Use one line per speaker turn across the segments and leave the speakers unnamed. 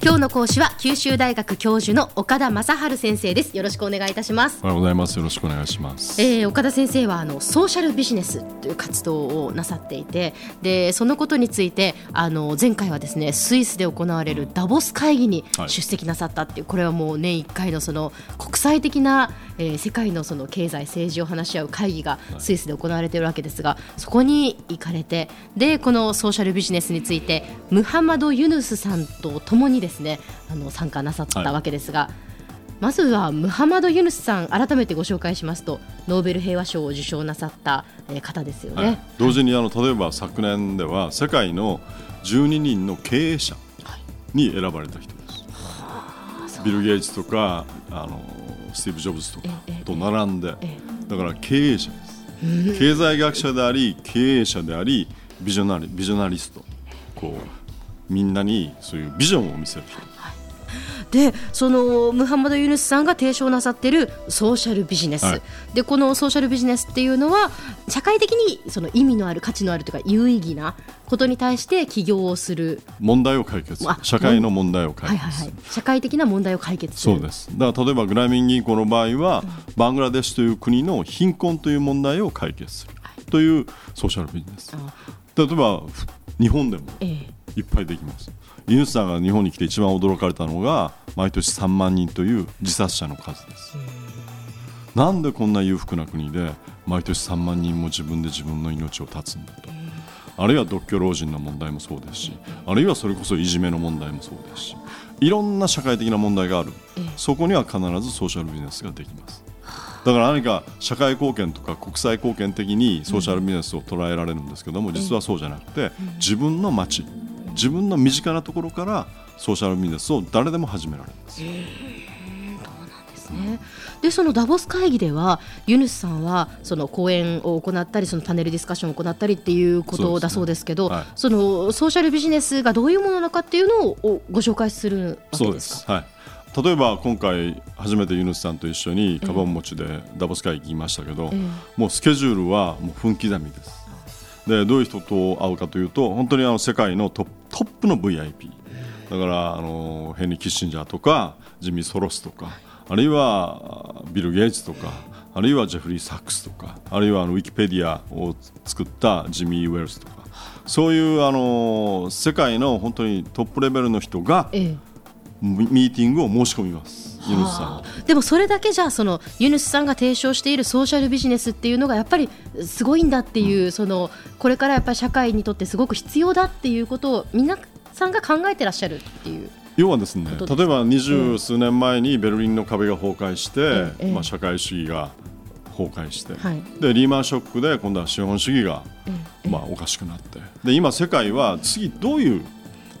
今日の講師は九州大学教授の岡田正治先生です。よろしくお願いいたします。
おはようございます。よろしくお願いします、
えー岡田先生はあのソーシャルビジネスという活動をなさっていてでそのことについてあの前回はですねスイスで行われるダボス会議に
はい。
出席なさったっていう、これはもう年1回のその国際的な、えー世界のその経済政治を話し合う会議がスイスで行われているわけですがそこに行かれてでこのソーシャルビジネスについてムハマド・ユヌスさんと共にですね。あの参加なさったわけですが。まずはムハマド・ユヌスさん改めてご紹介しますとノーベル平和賞を受賞なさったえー方ですよね。
はい。同時にあの例えば昨年では世界の12人の経営者に選ばれた人です、ビル・ゲイツとかあのスティーブ・ジョブズとか
ええ
と並んで
え
だから経営者です。経済学者であり経営者でありビジョナリビジョナリスト。こうみんなにそういうビジョンを見せる人。
でそのムハマド・ユヌスさんが提唱なさっているソーシャルビジネス、
はい。
でこのソーシャルビジネスっていうのは社会的にその意味のある価値のあるというか有意義なことに対して起業をする、
問題を解決社会の問題を解
はいはいはい。社会的な問題を解決する。
そうですだから例えばグラミン銀行の場合は、バングラデシュという国の貧困という問題を解決するというソーシャルビジネス。例えばふ日本でも。
ええ
いっぱいできます。ユヌスさんが日本に来て一番驚かれたのが毎年3万人という自殺者の数です。なんでこんな裕福な国で毎年3万人も自分で自分の命を絶つんだと。あるいは独居老人の問題もそうですしあるいはそれこそいじめの問題もそうですしいろんな社会的な問題がある。そこには必ずソーシャルビジネスができます。だから何か社会貢献とか国際貢献的にソーシャルビジネスを捉えられるんですけども実はそうじゃなくて自分の街自分の身近なところからソーシャルビジネスを誰でも始められます。
ですね。でそのダボス会議ではユヌスさんはその講演を行ったりそのパネルディスカッションを行ったりっていうことだそうですけど
ねはい。
そのソーシャルビジネスがどういうものなのかっていうのをご紹介するわけ
そう
で
す。すはい。例えば今回初めてユヌスさんと一緒にカバン持ちでダボス会議行きましたけど、
え。
もうスケジュールはもう分刻みです。でどういう人と会うかというと本当にあの世界のトップトップの VIP だからあのヘンリー・キッシンジャーとかジミー・ソロスとかあるいはビル・ゲイツとかあるいはジェフリー・サックスとかあるいはあのウィキペディアを作ったジミー・ウェルスとか。そういうあの世界の本当にトップレベルの人が
ええ。
ミーティングを申し込みますユヌスさんは
でもそれだけじゃあそのユヌスさんが提唱しているソーシャルビジネスっていうのがやっぱりすごいんだっていう、そのこれからやっぱり社会にとってすごく必要だっていうことを皆さんが考えてらっしゃるっていう。
要はですね例えば二十数年前にベルリンの壁が崩壊して、
ええ
まあ、社会主義が崩壊して、
はい
でリーマンショックで今度は資本主義が、まあ、おかしくなってで今世界は次どういう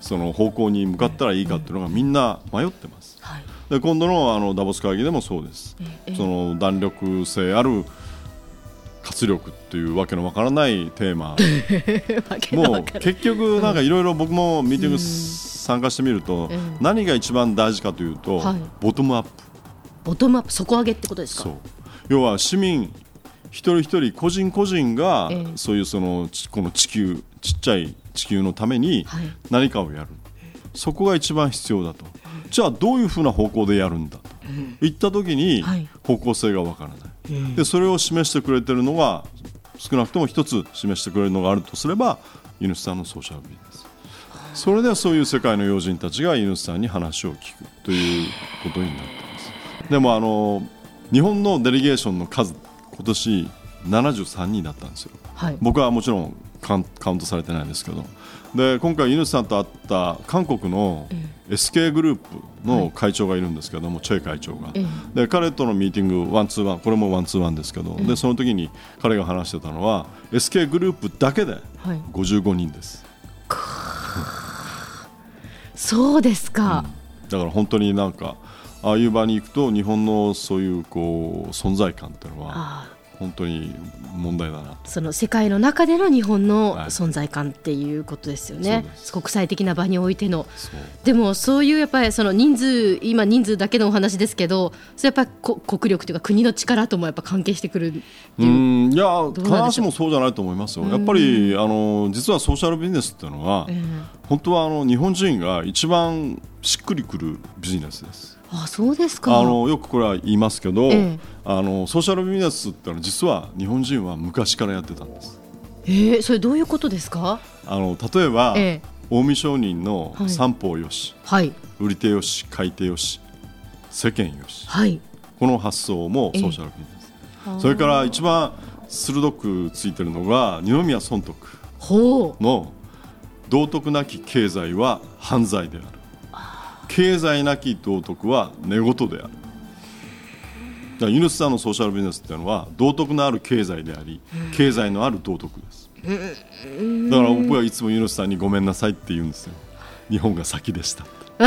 その方向に向かったらいいかっていうのがみんな迷ってます。
はい。
で今度のあのダボス会議でもそうです。
え
その弾力性ある活力っていうわけのわからないテーマ。もう結局なんかいろいろ僕もミーティング参加してみると
うん。
何が一番大事かというと
はい。
ボトムアップ。
ボトムアップ底上げってことですか？
そう。要は市民一人一人個人個人が
ええ。
そういうそのちこの地球ちっちゃい地球のために
はい。
何かをやる。そこが一番必要だと。じゃあどういうふうな方向でやるんだと。言った時に
はい。
方向性がわからない。でそれを示してくれてるのが少なくとも一つ示してくれるのがあるとすればユヌスさんのソーシャルビジネス。それでそういう世界の要人たちがユヌスさんに話を聞くということになっています。でもあの日本の delegation の数今年73人だったんですよ。
はい。
僕はもちろんカウントされてないですけど。で今回ユヌスさんと会った韓国の SK グループの会長がいるんですけども、チェイ会長が、
え
で彼とのミーティング one to one これも one to one ですけど、でその時に彼が話してたのは SK グループだけで
はい。
55人です。
そうですか、
だから本当になんかああいう場に行くと日本のそういうこう存在感っていうのは
あ
本当に問題だな
その世界の中での日本の
はい。
存在感っていうことですよね、
です。
国際的な場においての。でもそういうやっぱりその人数今人数だけのお話ですけどそれやっぱりこ国力というか国の力ともやっぱ関係してくる
う
いう、
ん。いや必ずしもそうじゃないと思いますよ。やっぱりあの実はソーシャルビジネスっていうのは、
え。
本当はあの日本人が一番しっくりくるビジネスです。
あそうですか。
あのよくこれは言いますけど、
ええ。
あのソーシャルビジネスってのは実は日本人は昔からやってたんです。
えー、それどういうことですか？
あの例えば、
ええ。
近江商人の
はい。
三方よし、
はい。
売り手よし買い手よし世間よし
はい。
この発想もソーシャルビジネス、それから一番鋭くついてるのが二宮尊徳
ほう。
の道徳なき経済は犯罪である経済なき道徳は寝言である。だからユヌスさんのソーシャルビジネスっていうのは道徳のある経済であり経済のある道徳です。だから僕はいつもユヌスさんにごめんなさいって言うんですよ。日本が先でした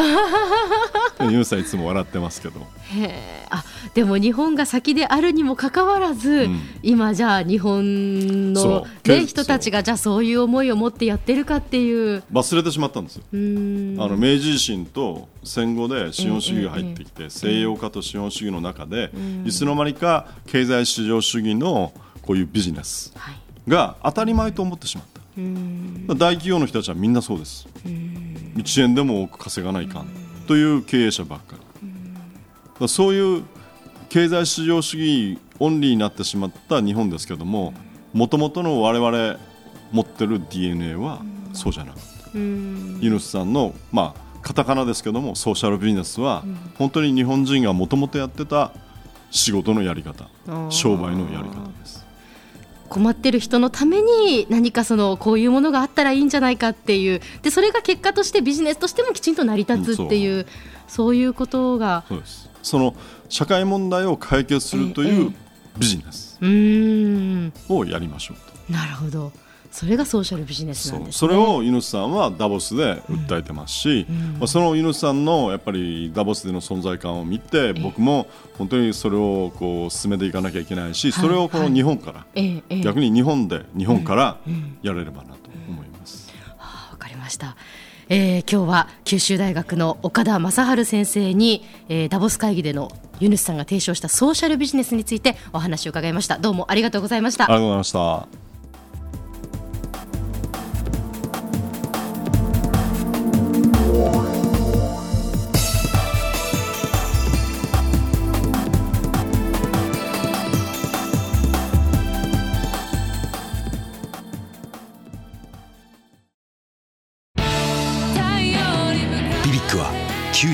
ユヌスさんいつも笑ってますけど。
へえあでも日本が先であるにもかかわらず、
ん。
今じゃあ日本
そ
の、ね、人たちがじゃあそういう思いを持ってやってるかっていう。
忘れてしまったんですよ。あの明治維新と戦後で資本主義が入ってきて西洋化と資本主義の中でいつの間にか経済市場主義のこういうビジネス
はい。
が当たり前と思ってしまった。大企業の人たちはみんなそうです。1円でも多く稼がないかんという経営者ばっかりだそういう経済市場主義オンリーになってしまった日本ですけどももともとの我々持ってる DNA はそうじゃなかった。ユヌスさんの、まあ、カタカナですけどもソーシャルビジネスは、本当に日本人がもともとやってた仕事のやり方
ー
商売のやり方です。
困ってる人のために何かそのこういうものがあったらいいんじゃないかっていう。でそれが結果としてビジネスとしてもきちんと成り立つっていう、そう。いうことが。
そうです。その社会問題を解決すると
ええ
いうビジネスをやりましょうと。
なるほどそれがソーシャルビジネス
そ
なんですね
うそれをユヌスさんはダボスで訴えてますし、まあ、そのユヌスさんのやっぱりダボスでの存在感を見て僕も本当にそれをこう進めていかなきゃいけないしそれをこの日本から
ええええ
逆に日本で日本からやれればなと思います。
わかりました。えー今日は九州大学の岡田正治先生に、えーダボス会議でのユヌスさんが提唱したソーシャルビジネスについてお話を伺いました。どうもありがとうございました。
ありがとうございました。